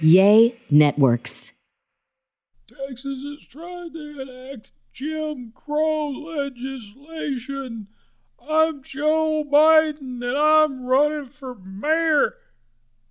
Yay Networks. Texas is trying to enact Jim Crow legislation. I'm Joe Biden and I'm running for mayor.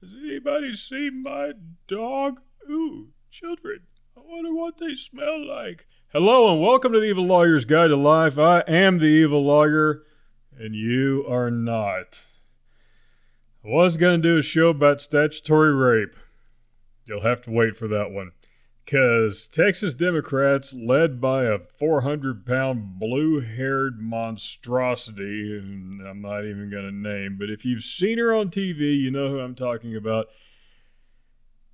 Has anybody seen my dog? Ooh, children. I wonder what they smell like. Hello and welcome to the Evil Lawyer's Guide to Life. I am the Evil Lawyer, and you are not. I was going to do a show about statutory rape. You'll have to wait for that one. Because Texas Democrats, led by a 400 pound blue haired monstrosity, and I'm not even going to name, but if you've seen her on TV, you know who I'm talking about.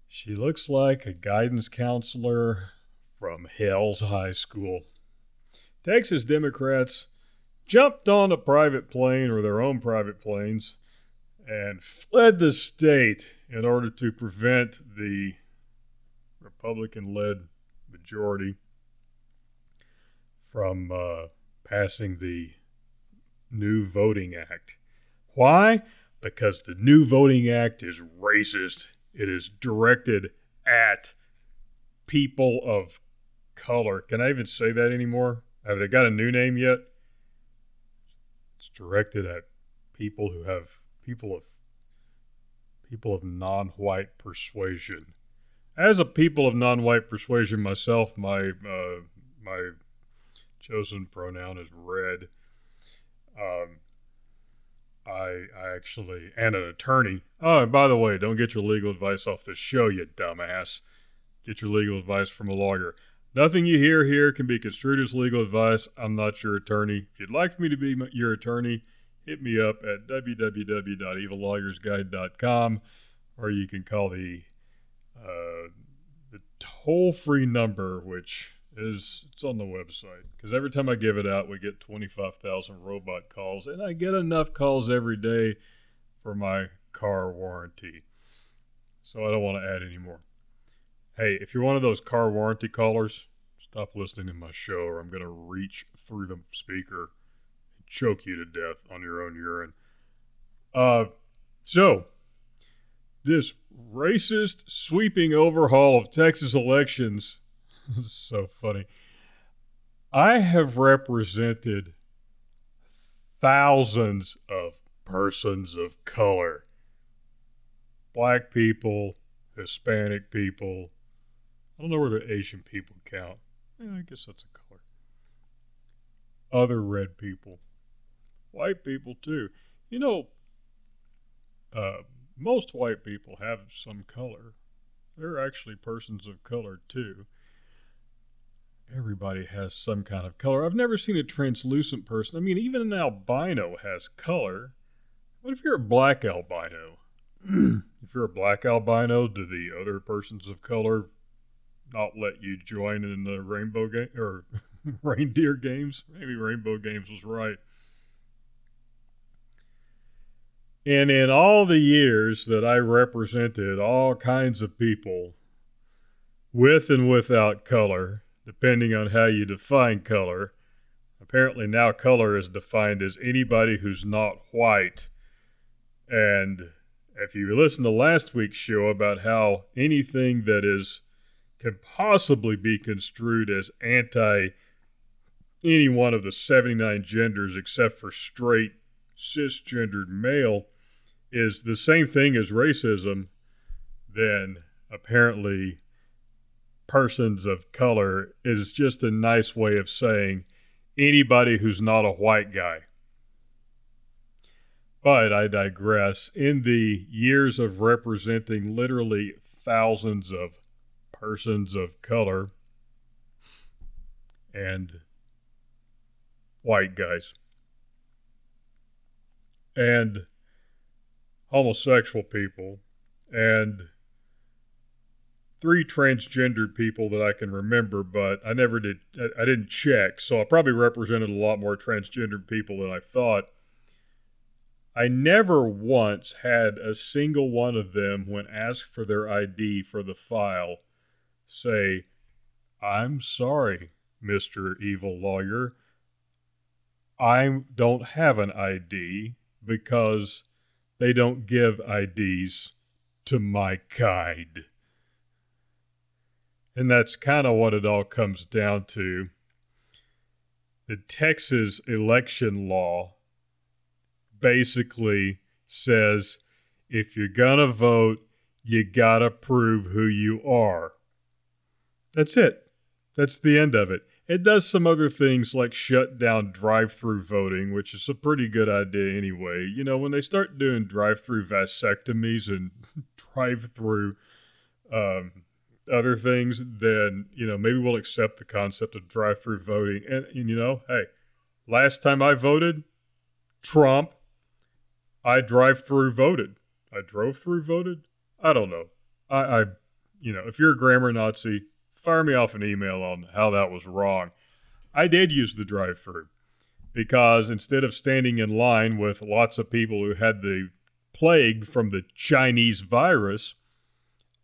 She looks like a guidance counselor from Hell's High School. Texas Democrats jumped on a private plane or their own private planes and fled the state in order to prevent the Republican led majority from uh, passing the new Voting Act. Why? Because the new Voting Act is racist. It is directed at people of color. Can I even say that anymore? Have they got a new name yet? It's directed at people who have people of people of non-white persuasion. As a people of non-white persuasion myself, my uh, my chosen pronoun is red. Um, I I actually and an attorney. Oh, and by the way, don't get your legal advice off the show, you dumbass. Get your legal advice from a lawyer. Nothing you hear here can be construed as legal advice. I'm not your attorney. If you'd like me to be your attorney, hit me up at www.evillawyersguide.com or you can call the uh, the toll free number, which is it's on the website. Because every time I give it out, we get 25,000 robot calls, and I get enough calls every day for my car warranty. So I don't want to add any more. Hey, if you're one of those car warranty callers, stop listening to my show or I'm going to reach through the speaker choke you to death on your own urine. Uh, so, this racist sweeping overhaul of Texas elections is so funny. I have represented thousands of persons of color black people, Hispanic people, I don't know where the Asian people count. Yeah, I guess that's a color. Other red people. White people, too. You know, uh, most white people have some color. They're actually persons of color, too. Everybody has some kind of color. I've never seen a translucent person. I mean, even an albino has color. What if you're a black albino? if you're a black albino, do the other persons of color not let you join in the rainbow game or reindeer games. Maybe rainbow games was right. And in all the years that I represented all kinds of people with and without color, depending on how you define color, apparently now color is defined as anybody who's not white. And if you listen to last week's show about how anything that is can possibly be construed as anti any one of the 79 genders except for straight cisgendered male is the same thing as racism, then apparently persons of color is just a nice way of saying anybody who's not a white guy. But I digress. In the years of representing literally thousands of persons of color and white guys and homosexual people and three transgendered people that I can remember, but I never did, I didn't check. So I probably represented a lot more transgendered people than I thought. I never once had a single one of them, when asked for their ID for the file, say, I'm sorry, Mr. Evil Lawyer. I don't have an ID because they don't give IDs to my kind. And that's kind of what it all comes down to. The Texas election law basically says if you're going to vote, you got to prove who you are. That's it. That's the end of it. It does some other things like shut down drive through voting, which is a pretty good idea anyway. You know, when they start doing drive through vasectomies and drive through um, other things, then, you know, maybe we'll accept the concept of drive through voting. And, and, you know, hey, last time I voted, Trump, I drive through voted. I drove through voted. I don't know. I, I, you know, if you're a grammar Nazi, fire me off an email on how that was wrong. I did use the drive through because instead of standing in line with lots of people who had the plague from the Chinese virus,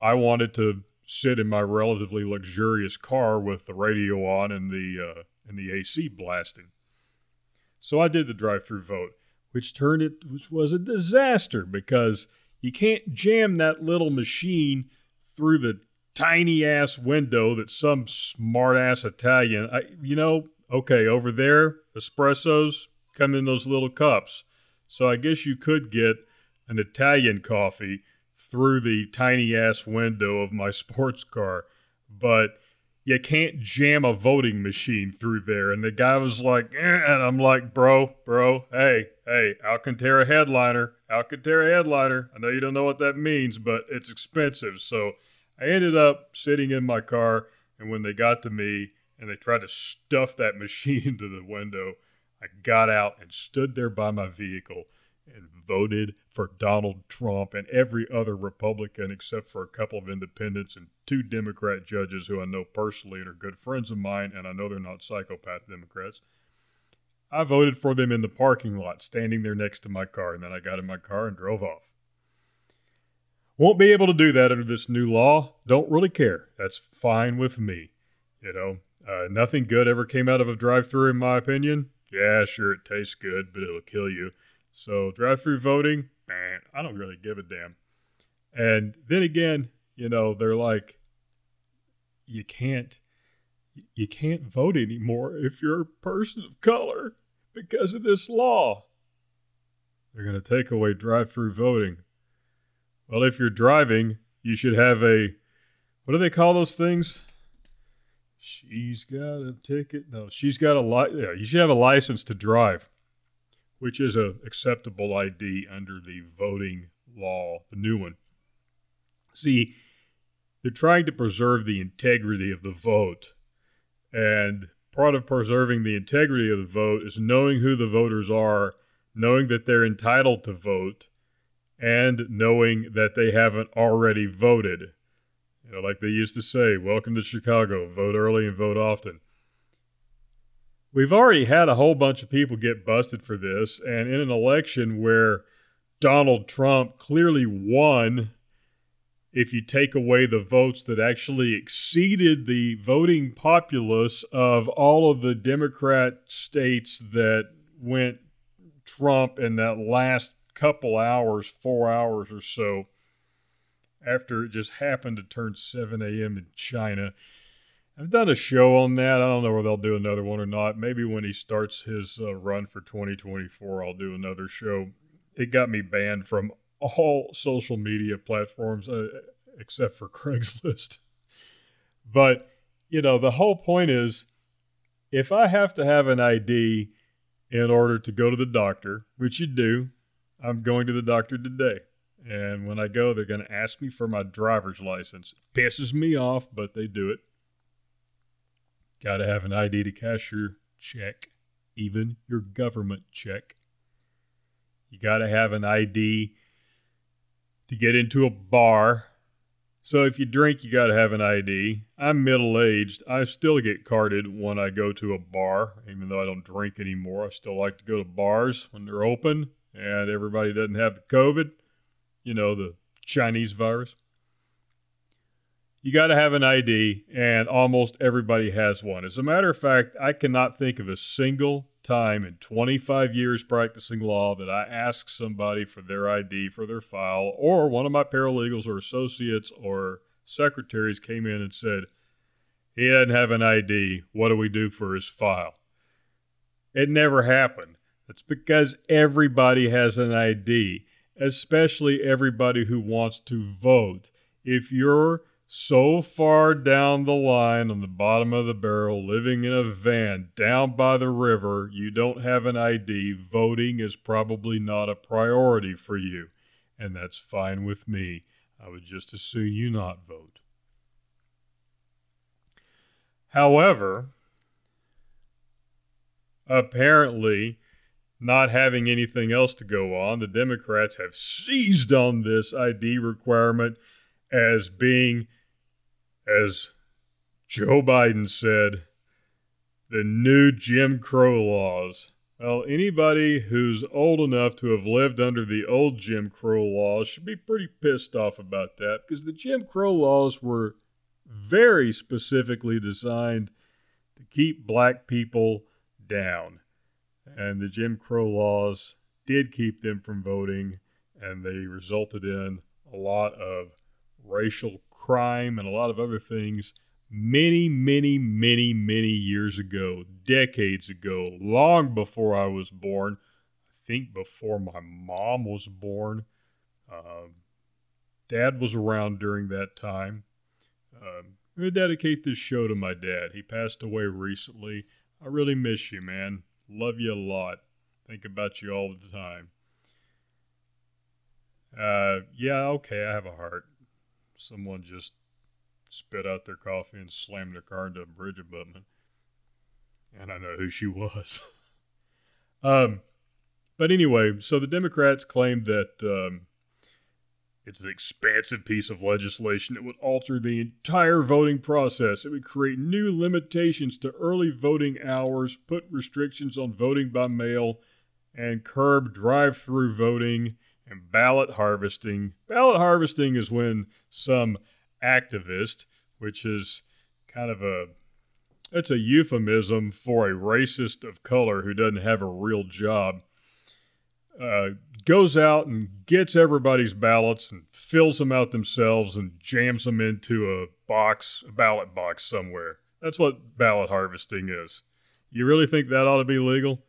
I wanted to sit in my relatively luxurious car with the radio on and the uh, and the AC blasting. So I did the drive-through vote, which turned it which was a disaster because you can't jam that little machine through the tiny ass window that some smart ass Italian, I, you know, okay, over there, espressos come in those little cups. So I guess you could get an Italian coffee through the tiny ass window of my sports car, but you can't jam a voting machine through there. And the guy was like, eh, and I'm like, bro, bro, hey, hey, Alcantara headliner, Alcantara headliner. I know you don't know what that means, but it's expensive. So I ended up sitting in my car, and when they got to me and they tried to stuff that machine into the window, I got out and stood there by my vehicle and voted for Donald Trump and every other Republican except for a couple of independents and two Democrat judges who I know personally and are good friends of mine, and I know they're not psychopath Democrats. I voted for them in the parking lot, standing there next to my car, and then I got in my car and drove off. Won't be able to do that under this new law. Don't really care. That's fine with me. You know, uh, nothing good ever came out of a drive through, in my opinion. Yeah, sure, it tastes good, but it'll kill you. So, drive through voting, man, I don't really give a damn. And then again, you know, they're like, you can't. You can't vote anymore if you're a person of color because of this law. They're going to take away drive through voting. Well, if you're driving, you should have a what do they call those things? She's got a ticket. No, she's got a li- yeah, you should have a license to drive, which is a acceptable ID under the voting law, the new one. See, they're trying to preserve the integrity of the vote. And part of preserving the integrity of the vote is knowing who the voters are, knowing that they're entitled to vote, and knowing that they haven't already voted. You know, like they used to say, welcome to Chicago, vote early and vote often. We've already had a whole bunch of people get busted for this, and in an election where Donald Trump clearly won, if you take away the votes that actually exceeded the voting populace of all of the Democrat states that went Trump in that last couple hours, four hours or so, after it just happened to turn 7 a.m. in China. I've done a show on that. I don't know whether they'll do another one or not. Maybe when he starts his uh, run for 2024, I'll do another show. It got me banned from all social media platforms uh, except for Craigslist. but, you know, the whole point is if I have to have an ID in order to go to the doctor, which you do, I'm going to the doctor today. And when I go, they're going to ask me for my driver's license. It Pisses me off, but they do it. Got to have an ID to cash your check, even your government check. You got to have an ID to get into a bar. So if you drink, you got to have an ID. I'm middle aged. I still get carded when I go to a bar, even though I don't drink anymore. I still like to go to bars when they're open and everybody doesn't have the COVID, you know, the Chinese virus. You got to have an ID, and almost everybody has one. As a matter of fact, I cannot think of a single time in 25 years practicing law that I asked somebody for their ID for their file, or one of my paralegals or associates or secretaries came in and said, He doesn't have an ID. What do we do for his file? It never happened. That's because everybody has an ID, especially everybody who wants to vote. If you're so far down the line on the bottom of the barrel, living in a van down by the river, you don't have an ID, voting is probably not a priority for you. And that's fine with me. I would just as soon you not vote. However, apparently, not having anything else to go on, the Democrats have seized on this ID requirement as being, as Joe Biden said, the new Jim Crow laws. Well, anybody who's old enough to have lived under the old Jim Crow laws should be pretty pissed off about that because the Jim Crow laws were very specifically designed to keep black people down. And the Jim Crow laws did keep them from voting, and they resulted in a lot of racial crime and a lot of other things many, many, many, many years ago, decades ago, long before I was born. I think before my mom was born. Uh, dad was around during that time. Um, I'm going to dedicate this show to my dad. He passed away recently. I really miss you, man. Love you a lot. Think about you all the time. Uh, yeah, okay, I have a heart. Someone just spit out their coffee and slammed their car into a bridge abutment. And I know who she was. um, but anyway, so the Democrats claimed that um, it's an expansive piece of legislation that would alter the entire voting process. It would create new limitations to early voting hours, put restrictions on voting by mail, and curb drive through voting and ballot harvesting. Ballot harvesting is when some activist, which is kind of a it's a euphemism for a racist of color who doesn't have a real job. Uh, goes out and gets everybody's ballots and fills them out themselves and jams them into a box, a ballot box somewhere. That's what ballot harvesting is. You really think that ought to be legal?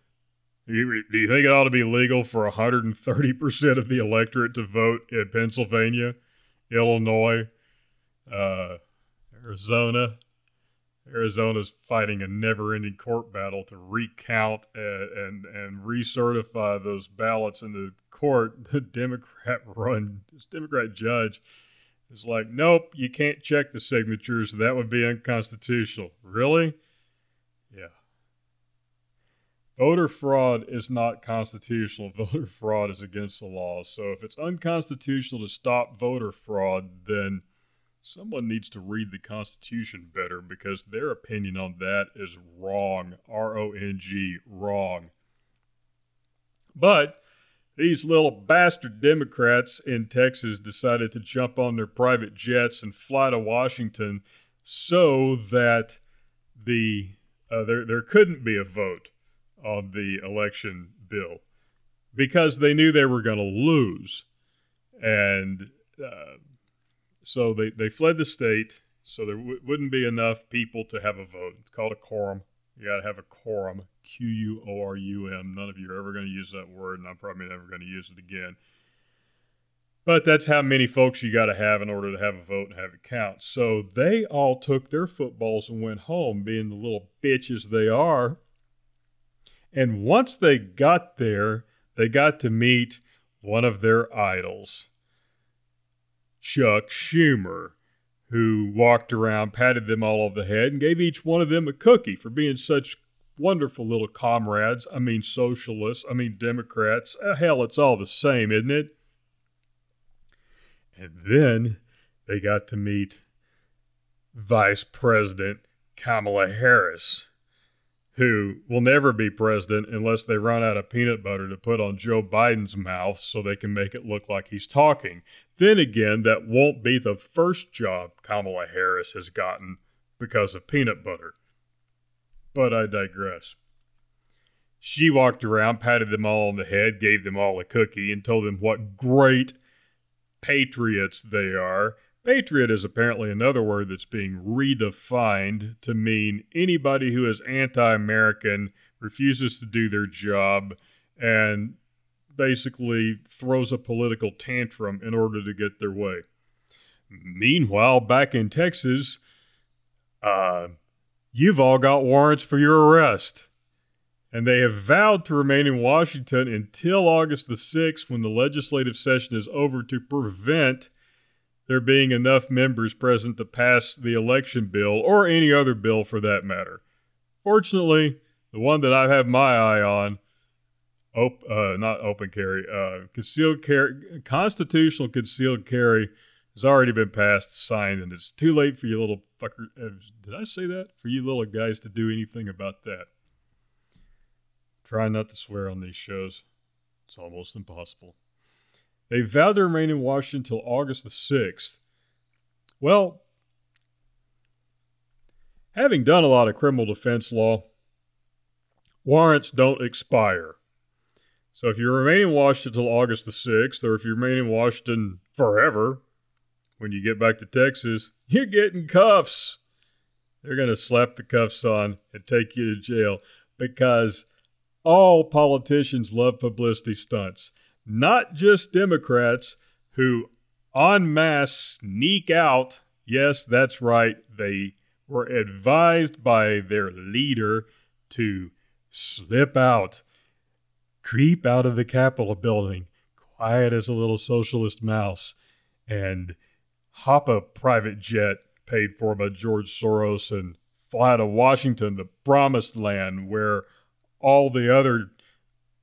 Do you, do you think it ought to be legal for 130% of the electorate to vote in Pennsylvania, Illinois, uh, Arizona, Arizona's fighting a never-ending court battle to recount and, and and recertify those ballots in the court. The Democrat run, this Democrat judge is like, nope, you can't check the signatures. That would be unconstitutional. Really? Yeah. Voter fraud is not constitutional. Voter fraud is against the law. So if it's unconstitutional to stop voter fraud, then Someone needs to read the Constitution better because their opinion on that is wrong. R O N G, wrong. But these little bastard Democrats in Texas decided to jump on their private jets and fly to Washington so that the uh, there there couldn't be a vote on the election bill because they knew they were going to lose, and uh, so they, they fled the state, so there w- wouldn't be enough people to have a vote. It's called a quorum. You got to have a quorum, Q U O R U M. None of you are ever going to use that word, and I'm probably never going to use it again. But that's how many folks you got to have in order to have a vote and have it count. So they all took their footballs and went home, being the little bitches they are. And once they got there, they got to meet one of their idols. Chuck Schumer, who walked around, patted them all on the head, and gave each one of them a cookie for being such wonderful little comrades. I mean, socialists. I mean, Democrats. Uh, hell, it's all the same, isn't it? And then they got to meet Vice President Kamala Harris who will never be president unless they run out of peanut butter to put on Joe Biden's mouth so they can make it look like he's talking. Then again, that won't be the first job Kamala Harris has gotten because of peanut butter. But I digress. She walked around, patted them all on the head, gave them all a cookie, and told them what great patriots they are Patriot is apparently another word that's being redefined to mean anybody who is anti American, refuses to do their job, and basically throws a political tantrum in order to get their way. Meanwhile, back in Texas, uh, you've all got warrants for your arrest. And they have vowed to remain in Washington until August the 6th when the legislative session is over to prevent there being enough members present to pass the election bill or any other bill for that matter. Fortunately, the one that I have my eye on, op- uh, not open carry, uh, concealed carry, constitutional concealed carry has already been passed, signed, and it's too late for you little fucker. Uh, did I say that? For you little guys to do anything about that. Try not to swear on these shows. It's almost impossible. They vowed to remain in Washington until August the 6th. Well, having done a lot of criminal defense law, warrants don't expire. So if you remain in Washington until August the 6th, or if you remain in Washington forever, when you get back to Texas, you're getting cuffs. They're going to slap the cuffs on and take you to jail because all politicians love publicity stunts not just Democrats who en masse sneak out. Yes, that's right. They were advised by their leader to slip out, creep out of the Capitol building, quiet as a little socialist mouse, and hop a private jet paid for by George Soros and fly to Washington, the promised land where all the other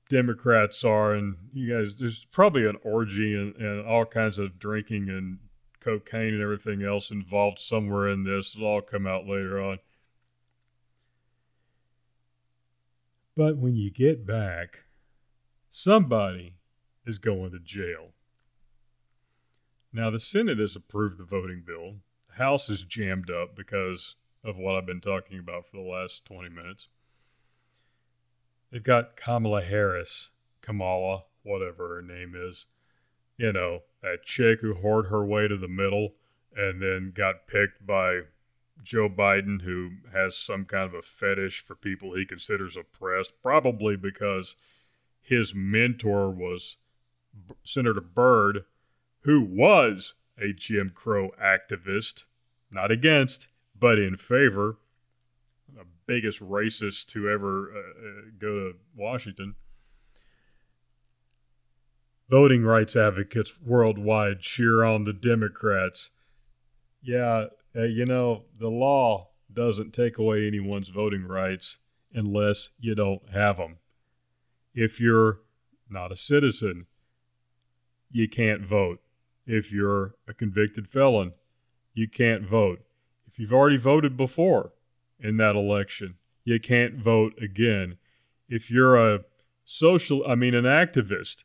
Democrats are, and you guys, there's probably an orgy and, and all kinds of drinking and cocaine and everything else involved somewhere in this. It'll all come out later on. But when you get back, somebody is going to jail. Now, the Senate has approved the voting bill. The House is jammed up because of what I've been talking about for the last 20 minutes. They've got Kamala Harris, Kamala, whatever her name is. You know, that chick who whored her way to the middle and then got picked by Joe Biden, who has some kind of a fetish for people he considers oppressed, probably because his mentor was Senator Byrd, who was a Jim Crow activist, not against, but in favor the biggest racist to ever uh, uh, go to Washington. Voting rights advocates worldwide cheer on the Democrats. Yeah, uh, you know, the law doesn't take away anyone's voting rights unless you don't have them. If you're not a citizen, you can't vote. If you're a convicted felon, you can't vote. If you've already voted before, in that election. You can't vote again. If you're a social, I mean, an activist,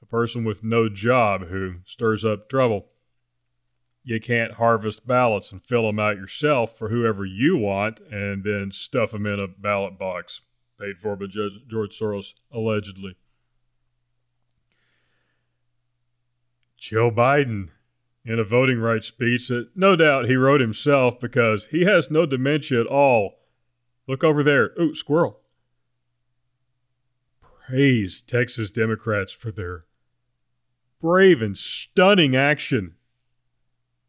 a person with no job who stirs up trouble, you can't harvest ballots and fill them out yourself for whoever you want and then stuff them in a ballot box paid for by George Soros, allegedly. Joe Biden in a voting rights speech that no doubt he wrote himself because he has no dementia at all. Look over there. Ooh, squirrel. Praise Texas Democrats for their brave and stunning action.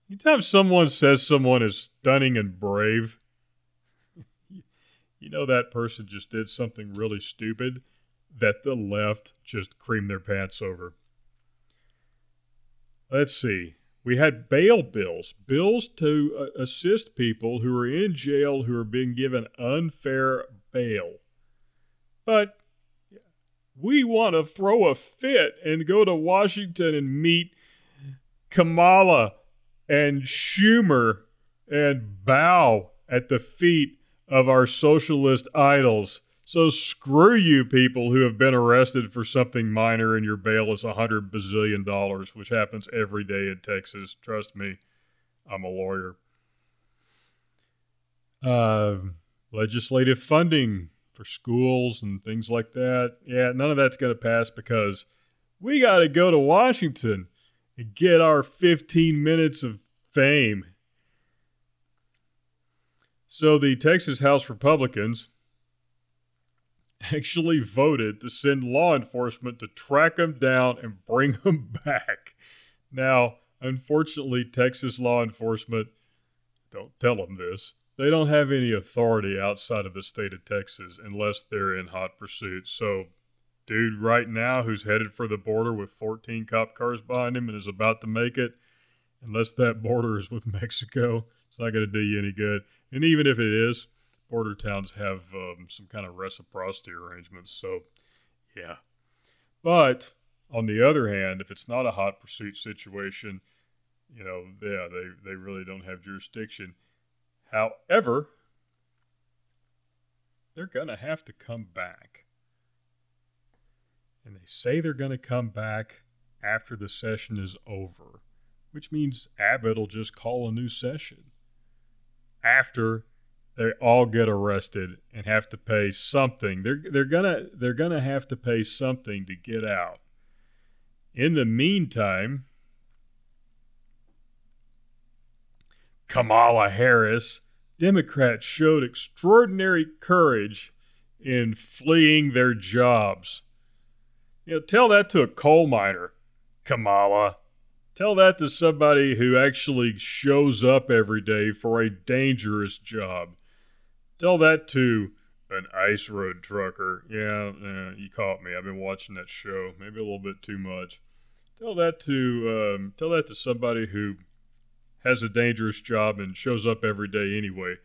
Anytime someone says someone is stunning and brave, you know that person just did something really stupid that the left just creamed their pants over. Let's see we had bail bills, bills to uh, assist people who are in jail who are being given unfair bail. But we want to throw a fit and go to Washington and meet Kamala and Schumer and bow at the feet of our socialist idols so screw you people who have been arrested for something minor and your bail is a hundred bazillion dollars, which happens every day in Texas. Trust me, I'm a lawyer. Uh, legislative funding for schools and things like that. Yeah, none of that's going to pass because we got to go to Washington and get our 15 minutes of fame. So the Texas House Republicans actually voted to send law enforcement to track him down and bring him back. Now, unfortunately, Texas law enforcement don't tell them this. They don't have any authority outside of the state of Texas unless they're in hot pursuit. So, dude, right now, who's headed for the border with 14 cop cars behind him and is about to make it, unless that border is with Mexico, it's not going to do you any good. And even if it is, border towns have um, some kind of reciprocity arrangements. So, yeah. But on the other hand, if it's not a hot pursuit situation, you know, yeah, they, they really don't have jurisdiction. However, they're going to have to come back. And they say they're going to come back after the session is over, which means Abbott will just call a new session after they all get arrested and have to pay something. They're they're gonna they're gonna have to pay something to get out. In the meantime, Kamala Harris, Democrats showed extraordinary courage in fleeing their jobs. You know, tell that to a coal miner, Kamala. Tell that to somebody who actually shows up every day for a dangerous job. Tell that to an ice road trucker. Yeah, yeah, you caught me. I've been watching that show, maybe a little bit too much. Tell that to um, tell that to somebody who has a dangerous job and shows up every day anyway.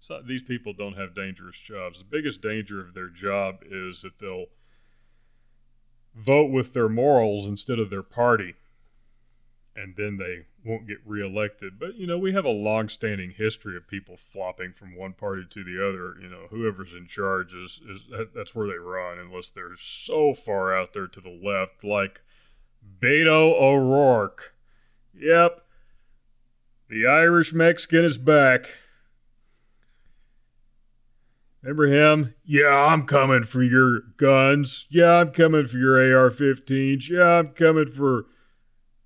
So these people don't have dangerous jobs. The biggest danger of their job is that they'll vote with their morals instead of their party and then they won't get reelected. But you know, we have a long-standing history of people flopping from one party to the other. You know, whoever's in charge is is that, that's where they run, unless they're so far out there to the left, like Beto O'Rourke. Yep, the Irish Mexican is back. Remember him? Yeah, I'm coming for your guns. Yeah, I'm coming for your AR 15s. Yeah, I'm coming for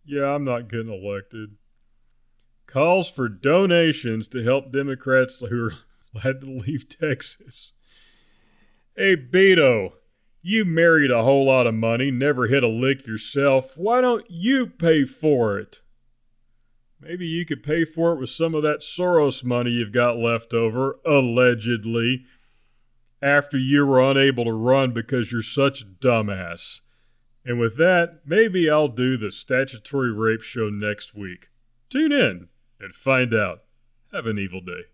yeah, I'm not getting elected. Calls for donations to help Democrats who are had to leave Texas. Hey, Beto, you married a whole lot of money, never hit a lick yourself. Why don't you pay for it? Maybe you could pay for it with some of that Soros money you've got left over, allegedly, after you were unable to run because you're such a dumbass. And with that, maybe I'll do the statutory rape show next week. Tune in and find out. Have an evil day.